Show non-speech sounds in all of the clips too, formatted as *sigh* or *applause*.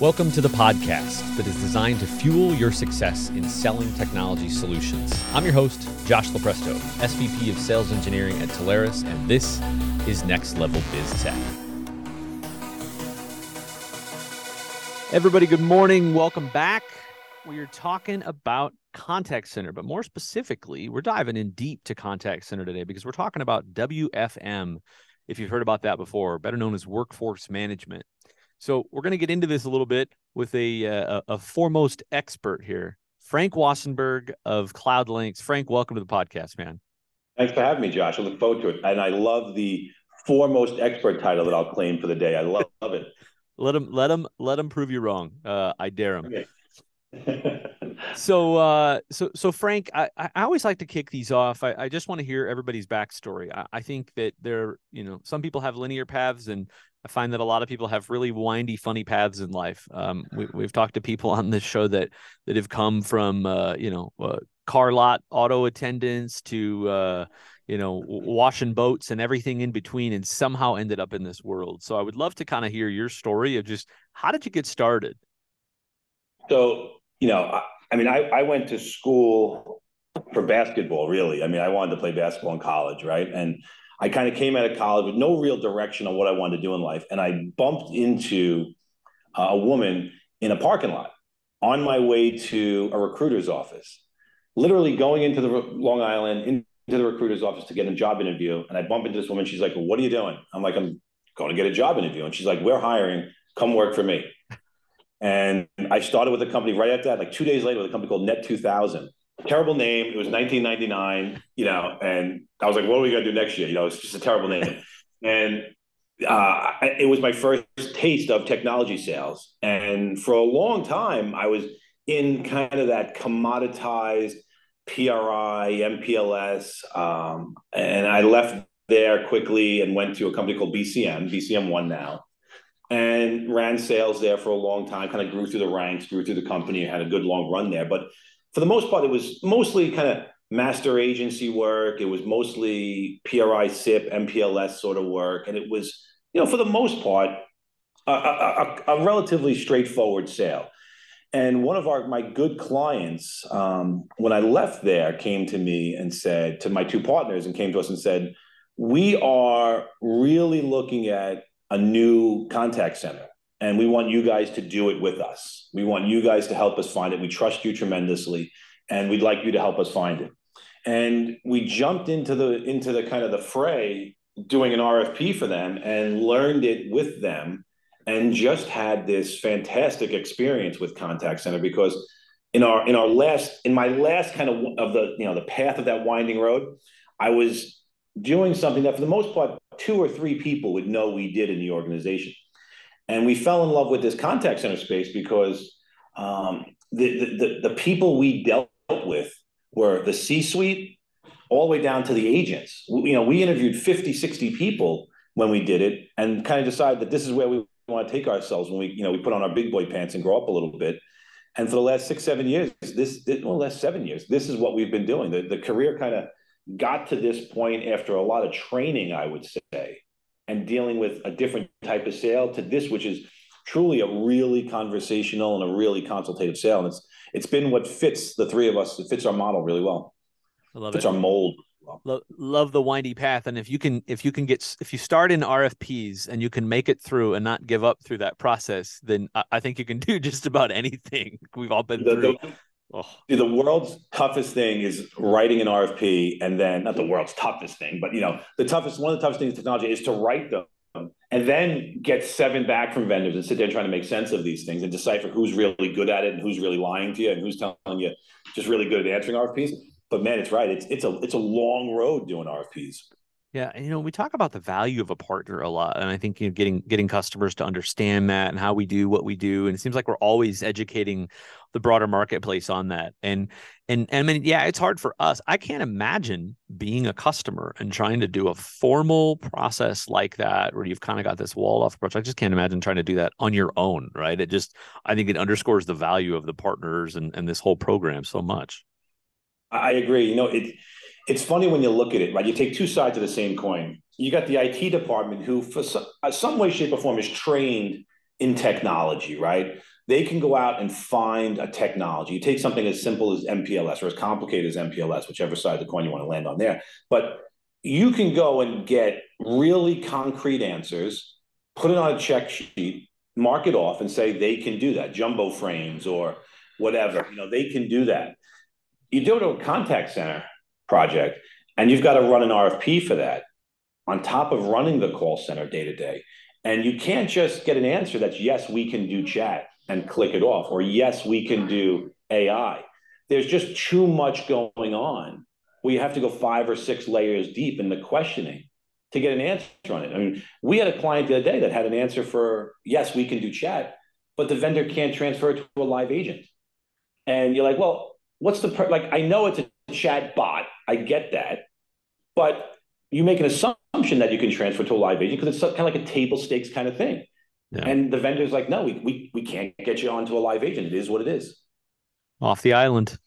Welcome to the podcast that is designed to fuel your success in selling technology solutions. I'm your host, Josh Lupresto, SVP of Sales Engineering at Telarus, and this is Next Level Biz Tech. Everybody, good morning. Welcome back. We are talking about contact center, but more specifically, we're diving in deep to contact center today because we're talking about WFM. If you've heard about that before, better known as workforce management. So we're going to get into this a little bit with a, uh, a foremost expert here, Frank Wassenbergh of CloudLinx. Frank, welcome to the podcast, man. Thanks for having me, Josh. I look forward to it, and I love the foremost expert title that I'll claim for the day. I love, love it. *laughs* let him, let him, let him prove you wrong. Uh, I dare him. Okay. *laughs* so, uh, so, so Frank, I, I always like to kick these off. I, I just want to hear everybody's backstory. I, I think that there, you know, some people have linear paths and I find that a lot of people have really windy, funny paths in life. Um, we, *sighs* have talked to people on this show that that have come from uh, you know uh, car lot auto attendants to uh, you know washing boats and everything in between, and somehow ended up in this world. So I would love to kind of hear your story of just how did you get started. So you know, I, mean, I, I went to school for basketball. Really, I mean, I wanted to play basketball in college, right? And I kind of came out of college with no real direction on what I wanted to do in life. And I bumped into uh, a woman in a parking lot on my way to a recruiter's office, literally going into the Long Island, into the recruiter's office to get a job interview. And I bump into this woman. She's like, well, What are you doing? I'm like, I'm going to get a job interview. And she's like, We're hiring. Come work for me. And I started with a company right after that, like two days later, with a company called Net 2000 terrible name. It was 1999, you know, and I was like, what are we going to do next year? You know, it's just a terrible name. *laughs* and uh, it was my first taste of technology sales. And for a long time, I was in kind of that commoditized PRI, MPLS. Um, and I left there quickly and went to a company called BCM, BCM One now, and ran sales there for a long time, kind of grew through the ranks, grew through the company, had a good long run there. But for the most part, it was mostly kind of master agency work. It was mostly PRI, SIP, MPLS sort of work, and it was, you know, for the most part, a, a, a relatively straightforward sale. And one of our my good clients, um, when I left there, came to me and said to my two partners and came to us and said, "We are really looking at a new contact center and we want you guys to do it with us. We want you guys to help us find it. We trust you tremendously, and we'd like you to help us find it. And we jumped into the into the kind of the fray, doing an RFP for them, and learned it with them, and just had this fantastic experience with Contact Center because in our in our last in my last kind of of the you know the path of that winding road, I was doing something that for the most part two or three people would know we did in the organization and we fell in love with this contact center space because um, the, the, the people we dealt with were the C-suite all the way down to the agents. You know, we interviewed 50, 60 people when we did it and kind of decided that this is where we want to take ourselves when we, you know, we put on our big boy pants and grow up a little bit. And for the last six, seven years, this, this well, last seven years, this is what we've been doing. The, the career kind of got to this point after a lot of training, I would say and dealing with a different type of sale to this, which is truly a really conversational and a really consultative sale. And it's it's been what fits the three of us. It fits our model really well. I love fits it. our mold. Love, love the windy path, and if you can, if you can get, if you start in RFPs and you can make it through and not give up through that process, then I, I think you can *laughs* do just about anything. We've all been the, through. The, Oh. the world's toughest thing is writing an RFP, and then not the world's toughest thing, but you know, the toughest one of the toughest things in technology is to write them and then get seven back from vendors and sit there trying to make sense of these things and decipher who's really good at it and who's really lying to you and who's telling you just really good at answering RFPs. But man, it's right. It's it's a it's a long road doing RFPs. Yeah, and, you know, we talk about the value of a partner a lot, and I think you know, getting getting customers to understand that and how we do what we do, and it seems like we're always educating the broader marketplace on that. And and, and I mean, yeah, it's hard for us. I can't imagine being a customer and trying to do a formal process like that, where you've kind of got this wall off approach. I just can't imagine trying to do that on your own, right? It just, I think it underscores the value of the partners and and this whole program so much. I agree. You know, it it's funny when you look at it, right? You take two sides of the same coin. You got the IT department who, for some, uh, some way, shape, or form, is trained in technology, right? They can go out and find a technology. You take something as simple as MPLS or as complicated as MPLS, whichever side of the coin you want to land on there. But you can go and get really concrete answers, put it on a check sheet, mark it off, and say they can do that. Jumbo frames or whatever, you know, they can do that. You do it to a contact center project, and you've got to run an RFP for that on top of running the call center day to day. And you can't just get an answer that's yes, we can do chat and click it off, or yes, we can do AI. There's just too much going on where you have to go five or six layers deep in the questioning to get an answer on it. I mean, we had a client the other day that had an answer for yes, we can do chat, but the vendor can't transfer it to a live agent. And you're like, well, what's the per-? like? I know it's a chat bot. I get that, but you make an assumption that you can transfer to a live agent because it's kind of like a table stakes kind of thing. Yeah. And the vendor's like, no, we, we we can't get you onto a live agent. It is what it is. Off the island.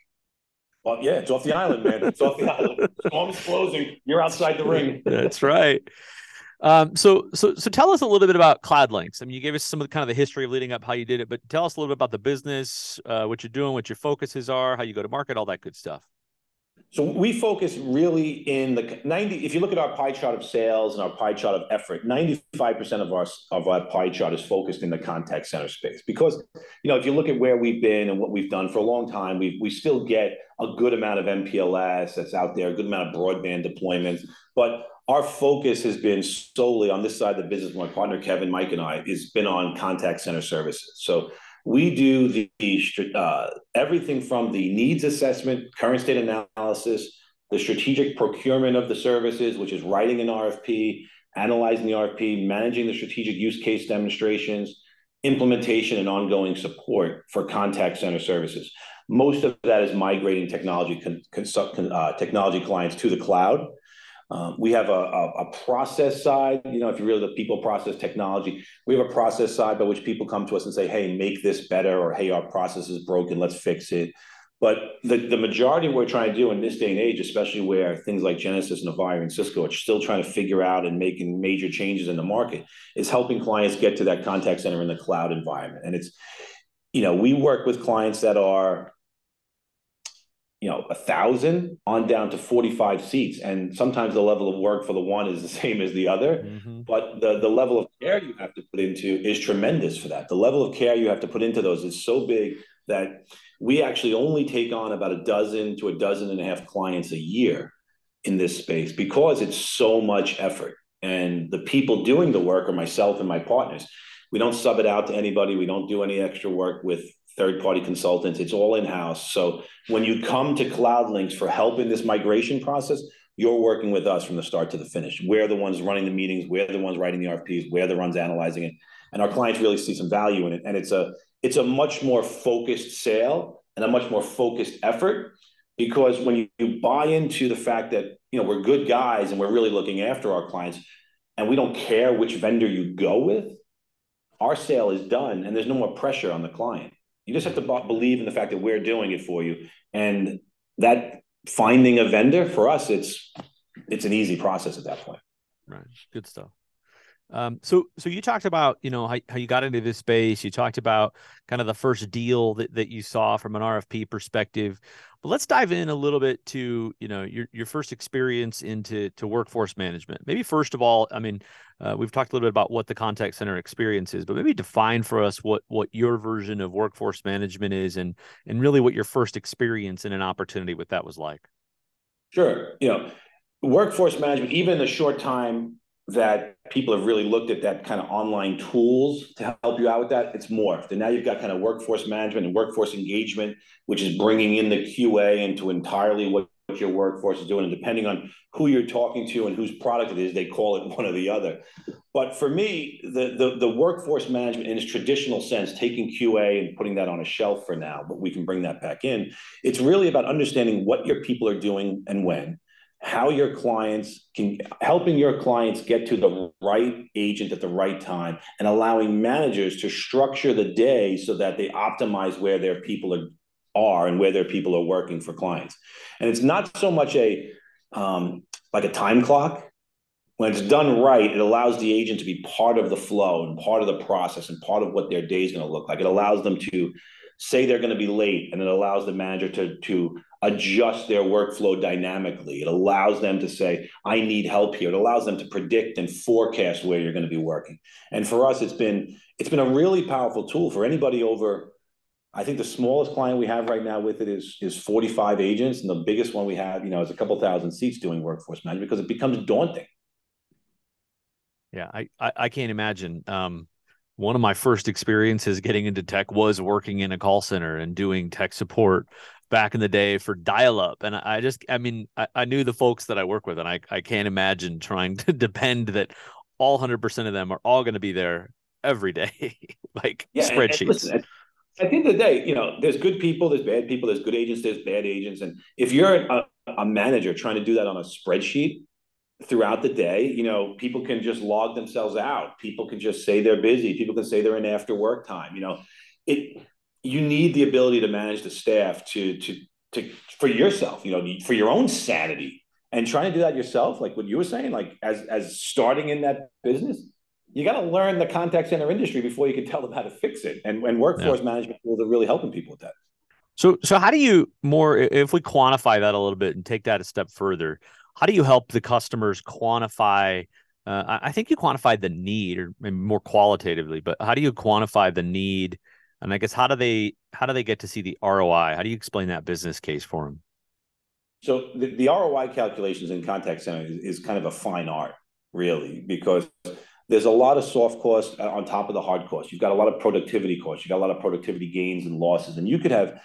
Well, yeah, it's off the island, man. It's off the island. Storm's closing. You're outside the ring. *laughs* That's right. Um, so, so, so tell us a little bit about CloudLinx. I mean, you gave us some of the kind of the history of leading up, how you did it, but tell us a little bit about the business, uh, what you're doing, what your focuses are, how you go to market, all that good stuff. So we focus really in the 90, if you look at our pie chart of sales and our pie chart of effort, 95% of our, of our pie chart is focused in the contact center space. Because, you know, if you look at where we've been and what we've done for a long time, we we still get a good amount of MPLS that's out there, a good amount of broadband deployments. But our focus has been solely on this side of the business. My partner, Kevin, Mike, and I, has been on contact center services. So we do the uh, everything from the needs assessment, current state analysis, the strategic procurement of the services, which is writing an RFP, analyzing the RFP, managing the strategic use case demonstrations, implementation and ongoing support for contact center services. Most of that is migrating technology con, con, uh, technology clients to the cloud. Um, we have a, process side, you know, if you really the people process technology, we have a process side by which people come to us and say, hey, make this better, or hey, our process is broken, let's fix it. But the, the majority of what we're trying to do in this day and age, especially where things like Genesys and Avaya and Cisco are still trying to figure out and making major changes in the market, is helping clients get to that contact center in the cloud environment. And it's, you know, we work with clients that are you know a thousand on down to 45 seats. And sometimes the level of work for the one is the *laughs* same as the other. Mm-hmm. but the the level of care you have to put into is tremendous for that. The level of care you have to put into those is so big that we actually only take on about a dozen to a dozen and a half clients a year in this space because it's so much effort. And the people doing the work are myself and my partners. We don't sub it out to anybody. We don't do any extra work with third party consultants. It's all in house. So when you come to CloudLinx for help in this migration process, you're working with us from the start to the finish. We're the ones running the meetings, we're the ones writing the RFPs, we're the ones analyzing it. And our clients really see some value in it. And it's a it's a much more focused sale and a much more focused effort because when you, you buy into the fact that you know we're good guys and we're really looking after our clients and we don't care which vendor you go with, our sale is done and there's no more pressure on the client. You just have to believe in the fact that we're doing it for you, and that finding a vendor for us, it's it's an easy process at that point. Right. Good stuff. Um, so, so you talked about, you know, how, how you got into this space. You talked about kind of the first deal that, that you saw from an RFP perspective. But let's dive in a little bit to, you know, your your first experience into to workforce management. Maybe first of all, I mean, uh, we've talked a little bit about what the contact center experience is, but maybe define for us what what your version of workforce management is, and and really what your first experience in an opportunity with that was like. Sure. You know, workforce management, even the short time that people have really looked at that kind of online tools to help you out with that. It's morphed. And now you've got kind of workforce management and workforce engagement, which is bringing in the QA into entirely what your workforce is doing. And depending on who you're talking to and whose product it is, they call it one or the other. But for me, the, the, the workforce management in its traditional sense, taking QA and putting that on a shelf for now, but we can bring that back in. It's really about understanding what your people are doing and when how your clients can helping your clients get to the right agent at the right time and allowing managers to structure the day so that they optimize where their people are, are and where their people are working for clients and it's not so much a um, like a time clock when it's done right, it allows the agent to be part of the flow and part of the process and part of what their day is going to look like. It allows them to say they're going to be late, and it allows the manager to to adjust their workflow dynamically. It allows them to say, I need help here. It allows them to predict and forecast where you're going to be working. And for us, it's been it's been a really powerful tool for anybody over. I think the smallest client we have right now with it is is 45 agents, and the biggest one we have, you know, is a couple thousand seats doing workforce management because it becomes daunting. Yeah, I, I, I can't imagine. Um, one of my first experiences getting into tech was working in a call center and doing tech support back in the day for dial up. And I just, I mean, I, I knew the folks that I work with, and I, I can't imagine trying *laughs* to depend that all 100% of them are all going to be there every day, *laughs* like yeah, spreadsheets. And, and listen, at, at, the end of the day, you know, there's good people, there's bad people, there's good agents, there's bad agents. And if you're a, a manager trying to do that on a spreadsheet, throughout the day you know people can just log themselves out people can just say they're busy people can say they're in after work time you know it you need the ability to manage the staff to to to for yourself you know for your own sanity. And trying to do that yourself like what you were saying like as as starting in that business you got to learn the contact center industry before you can tell them how to fix it. And when workforce yeah. management tools are really helping people with that. So so how do you more if we quantify that a little bit and take that a step further how do you help the customers quantify uh, i think you quantify the need or more qualitatively but how do you quantify the need and i guess how do they how do they get to see the roi how do you explain that business case for them so the, the roi calculations in contact center is, is kind of a fine art really because there's a lot of soft costs uh, on top of the hard costs. You've got a lot of productivity costs. You've got a lot of productivity gains and losses. And you could have,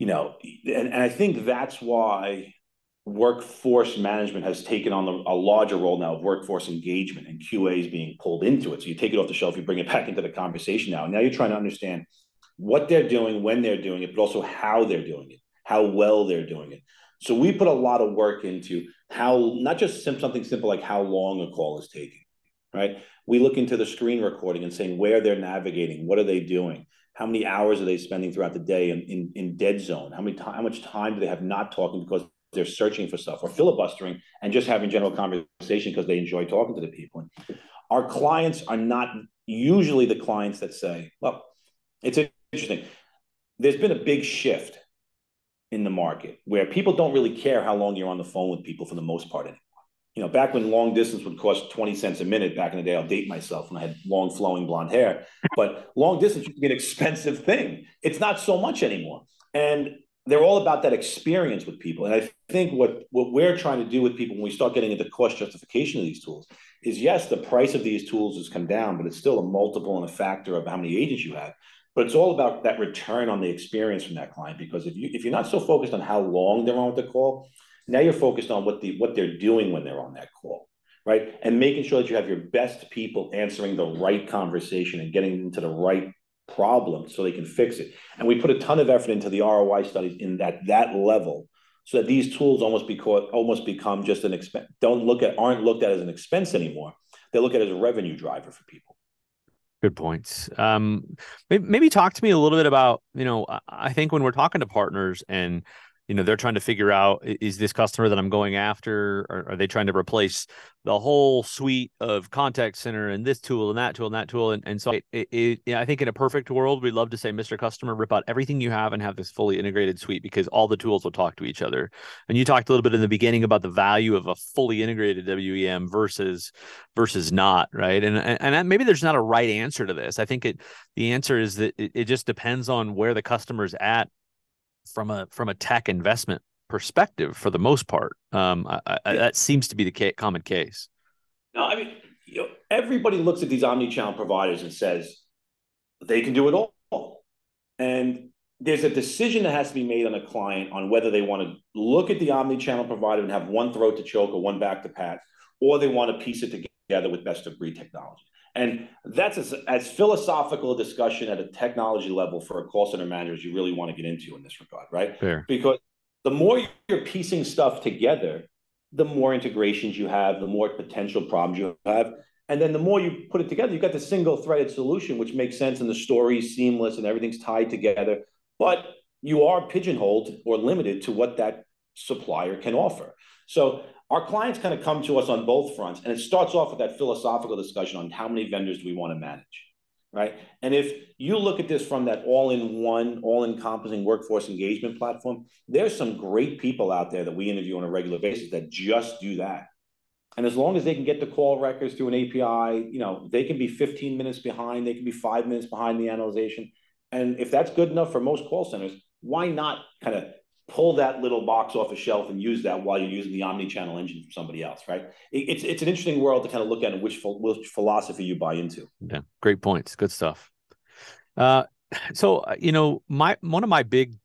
you know, and, and I think that's why workforce management has taken on a larger role now of workforce engagement and QA is being pulled into it. So you take it off the shelf, you bring it back into the conversation now. Now you're trying to understand what they're doing, when they're doing it, but also how they're doing it, how well they're doing it. So we put a lot of work into how not just something simple like how long a call is taking, right? We look into the screen recording and saying where they're navigating, what are they doing, how many hours are they spending throughout the day in, in, in dead zone, how many how much time do they have not talking because they're searching for stuff or filibustering and just having general conversation because they enjoy talking to the people. Our clients are not usually the clients that say, well, it's interesting. There's been a big shift in the market where people don't really care how long you're on the phone with people for the most part anymore. You know, back when long distance would cost 20 cents a minute back in the day, I'll date myself when I had long flowing blonde hair, but long distance used to be an expensive thing. It's not so much anymore. And they're all about that experience with people. And I think what, what we're trying to do with people when we start getting into cost justification of these tools is yes, the price of these tools has come down, but it's still a multiple and a factor of how many agents you have. But it's all about that return on the experience from that client. Because if you if you're not so focused on how long they're on with the call, now you're focused on what the what they're doing when they're on that call. Right. And making sure that you have your best people answering the right conversation and getting into the right problem so they can fix it. And we put a ton of effort into the ROI studies in that that level so that these tools almost become almost become just an expense don't look at aren't looked at as an expense anymore. They look at as a revenue driver for people. Good points. Um, maybe talk to me a little bit about, you know, I think when we're talking to partners and you know they're trying to figure out is this customer that i'm going after are they trying to replace the whole suite of contact center and this tool and that tool and that tool? And, and so it, it, it, i think in a perfect world we'd love to say mr customer rip out everything you have and have this fully integrated suite because all the tools will talk to each other. And you talked a little bit in the beginning about the value of a fully integrated wem versus versus not right? And and maybe there's not a right answer to this. I think it the answer is that it, it just depends on where the customer's at from a from a tech investment perspective for the most part. Um, I, I, that seems to be the ca- common case. No, I mean, you know, everybody looks at these omni-channel providers and says they can do it all, and there's a decision that has to be made on a client on whether they want to look at the omni-channel provider and have one throat to choke or one back to pat, or they want to piece it together with best of breed technology. And that's as, as philosophical a discussion at a technology level for a call center manager as you really want to get into in this regard, right? Fair. Because the more you're piecing stuff together, the more integrations you have, the more potential problems you have. And then the more you put it together, you've got the single threaded solution, which makes sense and the story's seamless and everything's tied together. But you are pigeonholed or limited to what that supplier can offer. So our clients kind of come to us on both fronts, and it starts off with that philosophical discussion on how many vendors do we want to manage, right? And if you look at this from that all-in-one, all-encompassing workforce engagement platform, there's some great people out there that we interview on a regular basis that just do that. And as long as they can get the call records through an API, you know, they can be 15 minutes behind, they can be five minutes behind the analyzation. And if that's good enough for most call centers, why not kind of pull that little box off a shelf and use that while you're using the omni-channel engine from somebody else, right? It's it's an interesting world to kind of look at and which which philosophy you buy into. Yeah, great points, good stuff. Uh, so uh, you know, my one of my big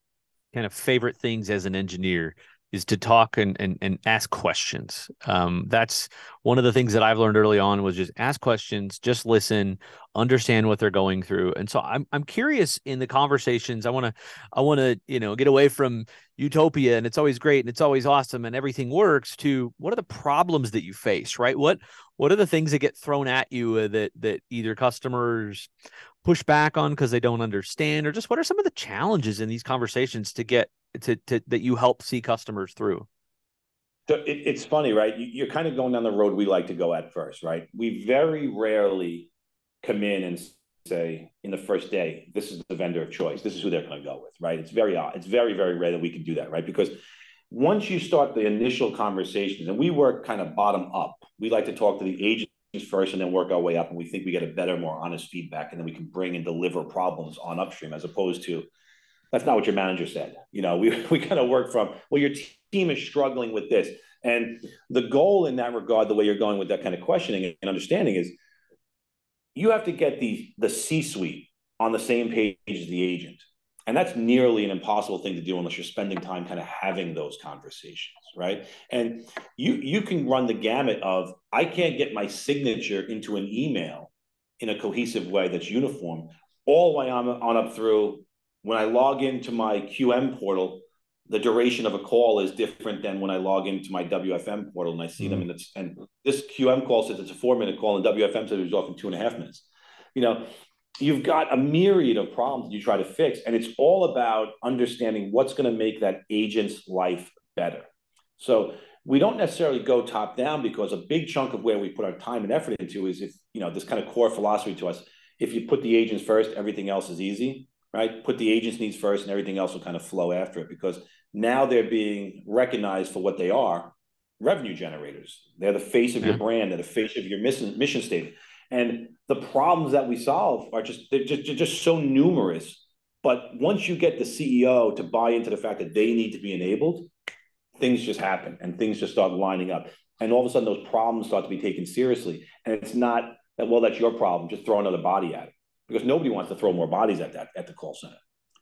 kind of favorite things as an engineer is to talk and and, and ask questions. Um, that's one of the things that I've learned early on was just ask questions, just listen, understand what they're going through. And so I'm I'm curious in the conversations. I want to I want to you know get away from utopia and it's always great and it's always awesome and everything works to what are the problems that you face, right? What what are the things that get thrown at you uh, that that either customers push back on because they don't understand or just what are some of the challenges in these conversations to get to, to that you help see customers through? So it, it's funny, right? You, you're kind of going down the road we like to go at first, right? We very rarely come in and say in the first day, this is the vendor of choice. This is who they're going to go with, right? It's very odd. It's very, very rare that we can do that, right? Because once you start the initial conversations, and we work kind of bottom up, we like to talk to the agents first and then work our way up. And we think we get a better, more honest feedback, and then we can bring and deliver problems on upstream as opposed to that's not what your manager said. You know, *laughs* we, we kind of work from, well, your team is struggling with this. And the goal in that regard, the way you're going with that kind of questioning and understanding is you have to get the, the C suite on the same page as the agent. And that's nearly an impossible thing to do unless you're spending time kind of having those conversations, right? And you you can run the gamut of I can't get my signature into an email in a cohesive way that's uniform, all the way on, on up through when I log into my QM portal, the duration of a call is different than when I log into my WFM portal and I see mm-hmm. them. And it's and this QM call says it's a four minute call, and WFM says it it's often two and a half minutes. You know, you've got a myriad of problems that you try to fix, and it's all about understanding what's going to make that agent's life better. So we don't necessarily go top down because a big chunk of where we put our time and effort into is if you know this kind of core philosophy to us. If you put the agents first, everything else is easy right? Put the agent's needs first and everything else will kind of flow after it because now they're being recognized for what they are revenue generators. They're the face of yeah. your mm-hmm. brand, they're the face of your mission, mission statement. And the problems that we solve are just they're just, they're just so numerous. But once you get the CEO to buy into the fact that they need to be enabled, things just happen and things just start lining up. And all of a sudden, those problems start to be taken seriously. And it's not that, well, that's your problem, just throw another body at it because nobody wants to throw more bodies at that at the call center,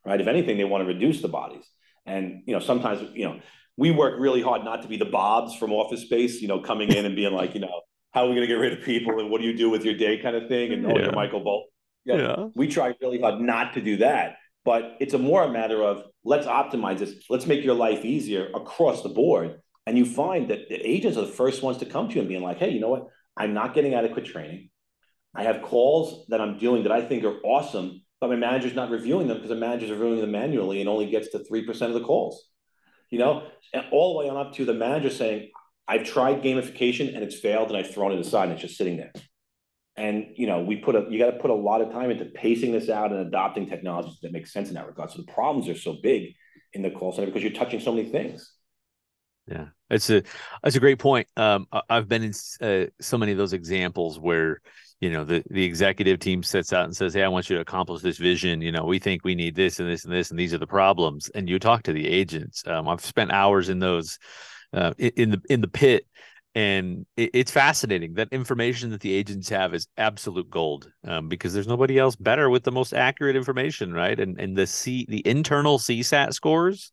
right? If anything, they want to reduce the bodies. And you know, sometimes you know we work really hard not to be the Bobs from Office Space, you know, coming in and being like, you know, how are we going to get rid of people and what do you do with your day kind of thing, and yeah. oh, you're Michael Bolt. Yeah. yeah, we try really hard not to do that, but it's a more a matter of let's optimize this, let's make your life easier across the board. And you find that the agents are the first ones to come to you and being like, hey, you know what? I'm not getting adequate training. I have calls that I'm doing that I think are awesome, but my manager's not reviewing them because the manager's reviewing them manually and only gets to 3% of the calls. You know, and all the way on up to the manager saying, I've tried gamification and it's failed and I've thrown it aside and it's just sitting there. And you know, we put a you got to put a lot of time into pacing this out and adopting technologies that make sense in that regard. So the problems are so big in the call center because you're touching so many things. Yeah, it's a that's a great point. Um, I've been in uh, so many of those examples where you know the the executive team sets out and says hey i want you to accomplish this vision. You know we think we need this and this and this and these are the problems. And you talk to the agents. Um, i've spent hours in those uh, in the in the pit and it, it's fascinating. That information that the agents have is absolute gold um, because there's nobody else better with the most accurate information right? And and the c the internal csat scores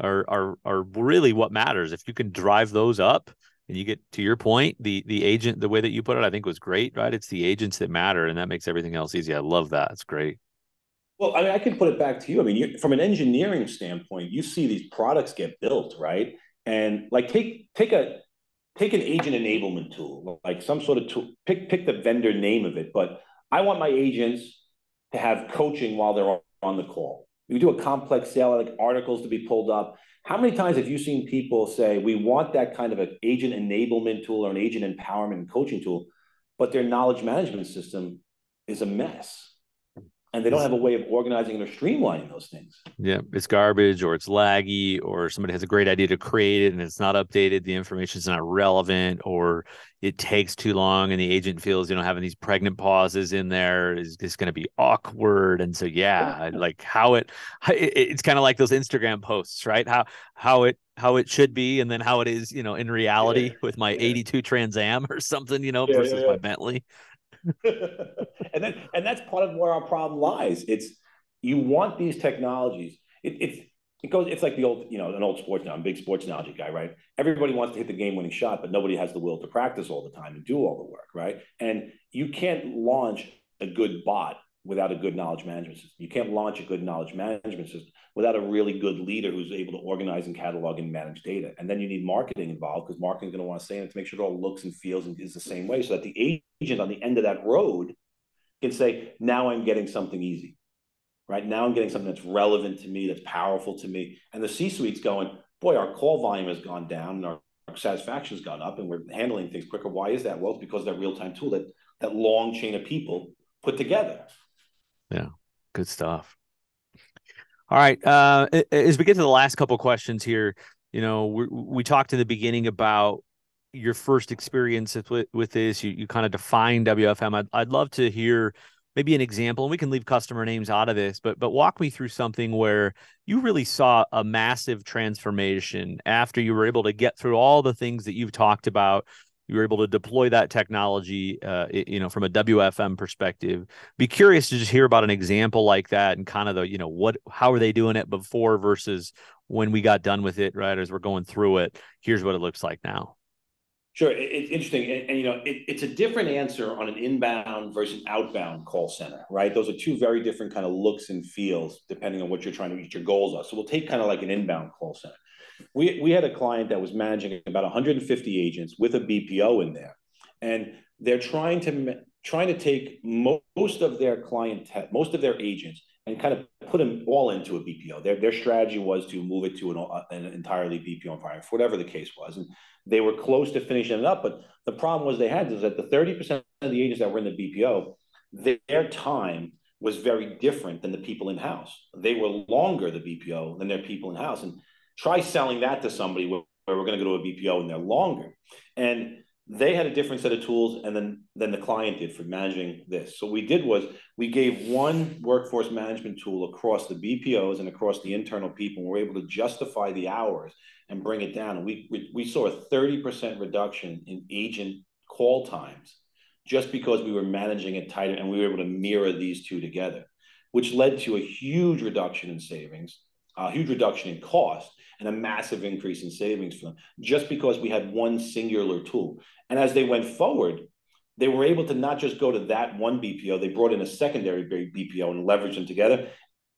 are are are really what matters. If you can drive those up and you get to your point the the agent the way that you put it i think was great right? It's the agents that matter and that makes everything else easy. I love that. It's great. Well i mean i can put it back to you. I mean you, from an engineering standpoint you see these products get built right? And like take take a take an agent enablement tool like some sort of tool pick pick the vendor name of it but i want my agents to have coaching while they're on the call you do a complex sale, like articles to be pulled up. How many times have you seen people say, we want that kind of an agent enablement tool or an agent empowerment coaching tool, but their knowledge management system is a mess? And they don't have a way of organizing or streamlining those things. Yeah, it's garbage or it's laggy or somebody has a great idea to create it and it's not updated, the information is not relevant or it takes too long and the agent feels you know having these pregnant pauses in there is just going to be awkward and so yeah, like how it it's kind of like those Instagram posts, right? How how it how it should be and then how it is, you know, in reality yeah. with my yeah. 82 Trans Am or something, you know, versus my Bentley. *laughs* and then and that's part of where our problem lies. It's you want these technologies. It, it's it goes. It's like the old, you know, an old sports now. I'm a big sports analogy guy, right? Everybody wants to hit the game-winning shot, but nobody has the will to practice all the time and do all the work, right? And you can't launch a good bot without a good knowledge management system. You can't launch a good knowledge management system without a really good leader who's able to organize and catalog and manage data. And then you need marketing involved because marketing is going to want to say it to make sure it all looks and feels and is the same way so that the agent on the end of that road can say, now I'm getting something easy, right? Now I'm getting something that's relevant to me, that's powerful to me. And the C-suite's going, boy, our call volume has gone down and our, our satisfaction's gone up and we're handling things quicker. Why is that? Well, it's because that real-time tool, that, that long chain of people put together. Yeah, good stuff. All right. Uh, as we get to the last couple questions here, you know, we, we talked in the beginning about your first experience with, with this. You, you kind of define WFM. I'd, I'd love to hear maybe an example, and we can leave customer names out of this, but but walk me through something where you really saw a massive transformation after you were able to get through all the things that you've talked about you were able to deploy that technology uh, you know from a wfm perspective be curious to just hear about an example like that and kind of the you know what how are they doing it before versus when we got done with it right as we're going through it here's what it looks like now Sure, it's interesting, and, and you know, it, it's a different answer on an inbound versus outbound call center, right? Those are two very different kind of looks and feels depending on what you're trying to reach your goals are. So we'll take kind of like an inbound call center we we had a client that was managing about 150 agents with a BPO in there, and they're trying to trying to take most of their client most of their agents and kind of put them all into a BPO. Their, their strategy was to move it to an, uh, an entirely BPO environment, for whatever the case was. And they were close to finishing it up. But the problem was they had is that the 30% of the agents that were in the BPO, their time was very different than the people in house. They were longer, the BPO, than their people in house. And Try selling that to somebody where, we're going to go to a BPO and they're longer. And they had a different set of tools and then than the client did for managing this. So what we did was we gave one workforce management tool across the BPOs and across the internal people. And we we're able to justify the hours and bring it down. And we, we, we saw a 30% reduction in agent call times just because we were managing it tighter and we were able to mirror these two together, which led to a huge reduction in savings, a huge reduction in cost, and a massive increase in savings for them just because we had one singular tool. And as they went forward, they were able to not just go to that one BPO, they brought in a secondary BPO and leveraged them together.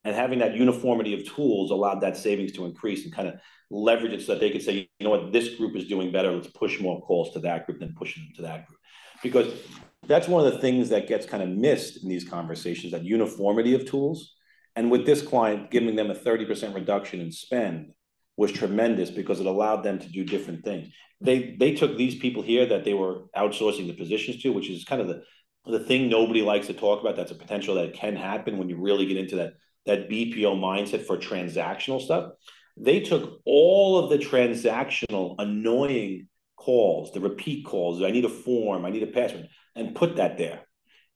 And having that uniformity of tools allowed that savings to increase and kind of leverage it so that they could say, you know what, this group is doing better. Let's push more calls to that group than pushing them to that group. Because that's one of the things that gets kind of missed in these conversations that uniformity of tools. And with this client, giving them a 30% reduction in spend was tremendous because it allowed them to do different things. They they took these people here that they were outsourcing the positions to, which is kind of the the thing nobody likes to talk about. That's a potential that can happen when you really get into that that BPO mindset for transactional stuff. They took all of the transactional annoying calls, the repeat calls. I need a form, I need a password, and put that there.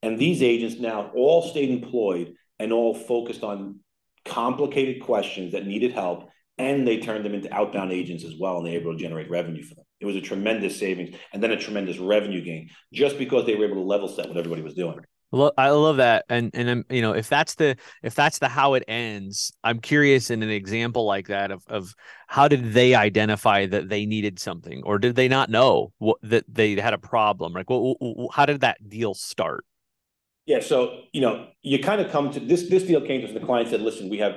And these agents now all stayed employed and all focused on complicated questions that needed help and they turned them into outbound agents as well, and they were able to generate revenue for them. It was a tremendous savings and then a tremendous revenue gain just because they were able to level set what everybody was doing. I love that, and and I'm you know if that's the if that's the how it ends, I'm curious in an example like that of of how did they identify that they needed something, or did they not know what, that they had a problem? Like, what, how did that deal start? Yeah, so you know, you kind of come to this. This deal came to us, and the client said, "Listen, we have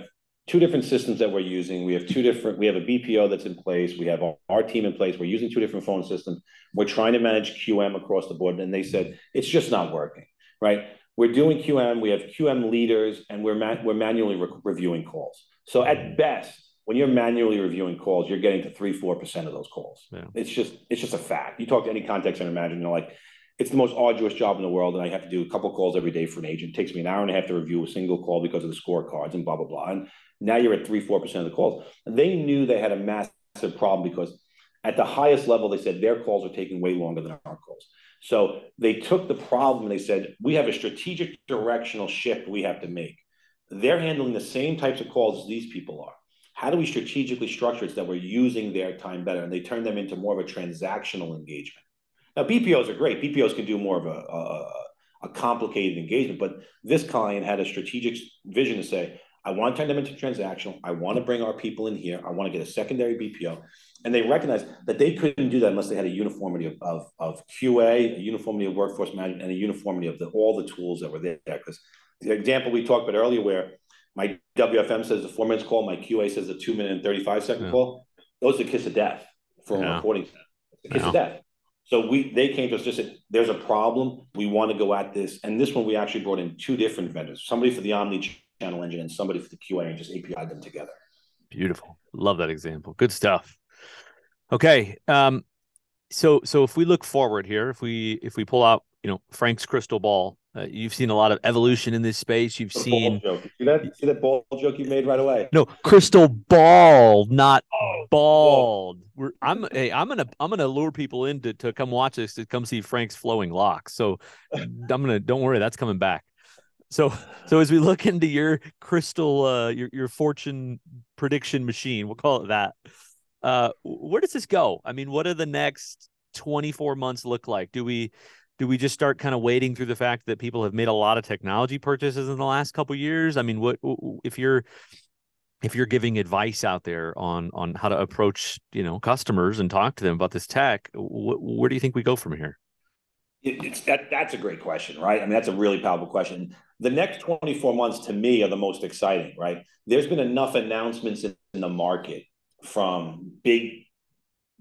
two different systems that we're using. We have two different, we have a BPO that's in place. We have our, team in place. We're using two different phone systems. We're trying to manage QM across the board. And they said, it's just not working, right? we're doing QM, we have QM leaders, and we're ma- we're manually re- reviewing calls. So at best, when you're manually reviewing calls, you're getting to three, four percent of those calls. Yeah. It's just it's just a fact. You talk to any contact center manager, you know, like it's the most arduous job in the world, and I have to do a couple calls every day for an agent. It takes me an hour and a half to review a single call because of the scorecards and blah blah blah. And now you're at three, four percent of the calls. They knew they had a massive problem because at the highest level, they said their calls are taking way longer than our calls. So they took the problem and they said, we have a strategic directional shift we have to make. They're handling the same types of calls as these people are. How do we strategically structure it so that we're using their time better? And they turn them into more of a transactional engagement. Now, BPOs are great. BPOs can do more of a, a, a complicated engagement, but this client had a strategic vision to say, I want to turn them into transactional. I want to bring our people in here. I want to get a secondary BPO. And they recognized that they couldn't do that unless they had a uniformity of, of, of QA, a uniformity of workforce management, and a uniformity of the, all the tools that were there. Because the example we talked about earlier, where my WFM says a four minutes call, my QA says a two minute and 35 second yeah. call, those are the kiss of death for yeah. a reporting center. The kiss yeah. of death. So we they came to us just said, there's a problem. We want to go at this. And this one we actually brought in two different vendors, somebody for the Omni channel engine and somebody for the QA and just API them together. Beautiful. Love that example. Good stuff. Okay. Um, so so if we look forward here, if we if we pull out, you know, Frank's crystal ball, uh, you've seen a lot of evolution in this space. You've seen see that see that ball joke you made right away. No, crystal ball, not oh, bald. We're, I'm hey, I'm gonna I'm gonna lure people in to, to come watch this to come see Frank's flowing locks. So I'm gonna don't worry, that's coming back. So so as we look into your crystal uh your your fortune prediction machine, we'll call it that. Uh where does this go? I mean, what do the next 24 months look like? Do we do we just start kind of waiting through the fact that people have made a lot of technology purchases in the last couple years? I mean, what if you're if you're giving advice out there on on how to approach you know customers and talk to them about this tech, wh- where do you think we go from here? It's that that's a great question, right? I mean, that's a really powerful question. The next 24 months to me are the most exciting, right? There's been enough announcements in, the market from big,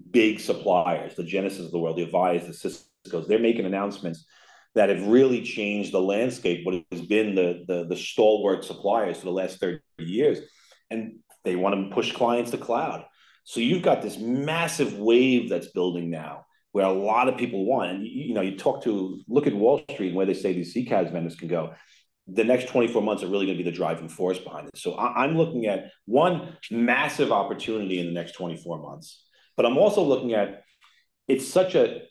big suppliers, the Genesys of the world, the Avayas, the Cisco's. They're making announcements that have really changed the landscape, what has been the, the, the stalwart suppliers for the last 30 years. And they want to push clients to cloud. So you've got this massive wave that's building now where a lot of people want. And you, you know, you talk to look at Wall Street and where they say these CCaaS vendors can go. The next 24 months are really going to be the driving force behind this. So I, I'm looking at one massive opportunity in the next 24 months, but I'm also looking at it's such a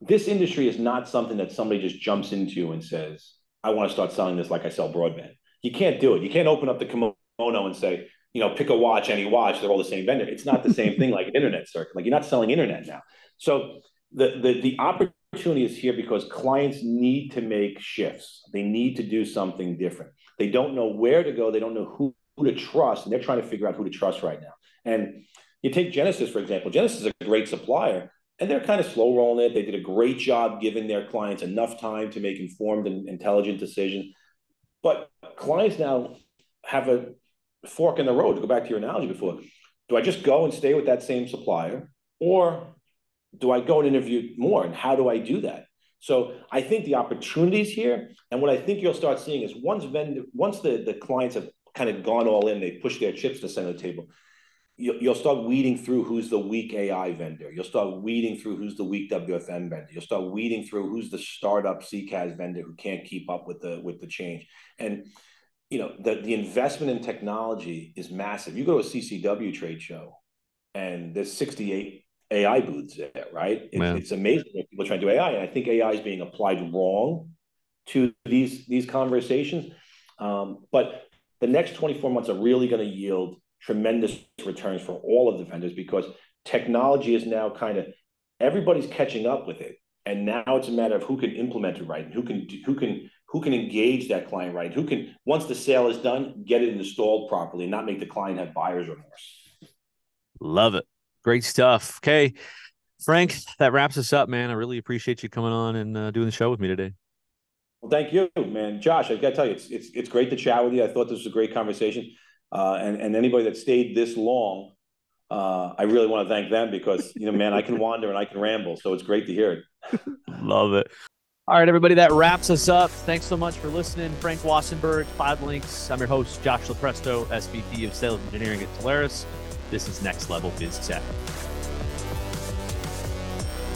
this industry is not something that somebody just jumps into and says, I want to start selling this like I sell broadband. You can't do it. You can't open up the kimono and say, you know, pick a watch, any watch, they're all the same vendor. It's not the same thing like an internet circuit. Like you're not selling internet now. So the, the, the opportunity is here because clients need to make shifts. They need to do something different. They don't know where to go. They don't know who, who to trust. And they're trying to figure out who to trust right now. And you take Genesys for example. Genesys is a great supplier, and they're kind of slow rolling it. They did a great job giving their clients enough time to make informed and intelligent decisions. But clients now have a fork in the road, to go back to your analogy before. Do I just go and stay with that same supplier? Or do I go and interview more? And how do I do that? So I think the opportunities here, and what I think you'll start seeing is once vendor, once the, the clients have kind of gone all in, they push their chips to center the table, you'll, you'll start weeding through who's the weak AI vendor. You'll start weeding through who's the weak WFM vendor. You'll start weeding through who's the startup CCaaS vendor who can't keep up with the with the change. And you know the, the investment in technology is massive. You go to a CCW trade show, and there's 68 AI booths there, right? It, it's amazing that people are trying to do AI, and I think AI is being applied wrong to these these conversations. Um, but the next 24 months are really going to yield tremendous returns for all of the vendors because technology is now kind of everybody's catching up with it, and now it's a matter of who can implement it right and who can who can who can engage that client right, who can once the sale is done get it installed properly, and not make the client have buyer's remorse. Love it. Great stuff. Okay. Frank, that wraps us up, man. I really appreciate you coming on and uh, doing the show with me today. Well, thank you, man. Josh, I got to tell you, it's, it's, it's great to chat with you. I thought this was a great conversation. Uh, and, and anybody that stayed this long, uh, I really want to thank them because, you know, man, I can wander and I can ramble. So it's great to hear it. Love it. All right, everybody, that wraps us up. Thanks so much for listening. Frank Wassenbergh, Cloudlinx. I'm your host, Josh Lupresto, SVP of Sales Engineering at Telarus. This is Next Level Biz Tech.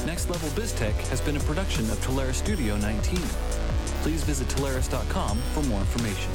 Next Level Biz Tech has been a production of Telarus Studio 19. Please visit Telarus.com for more information.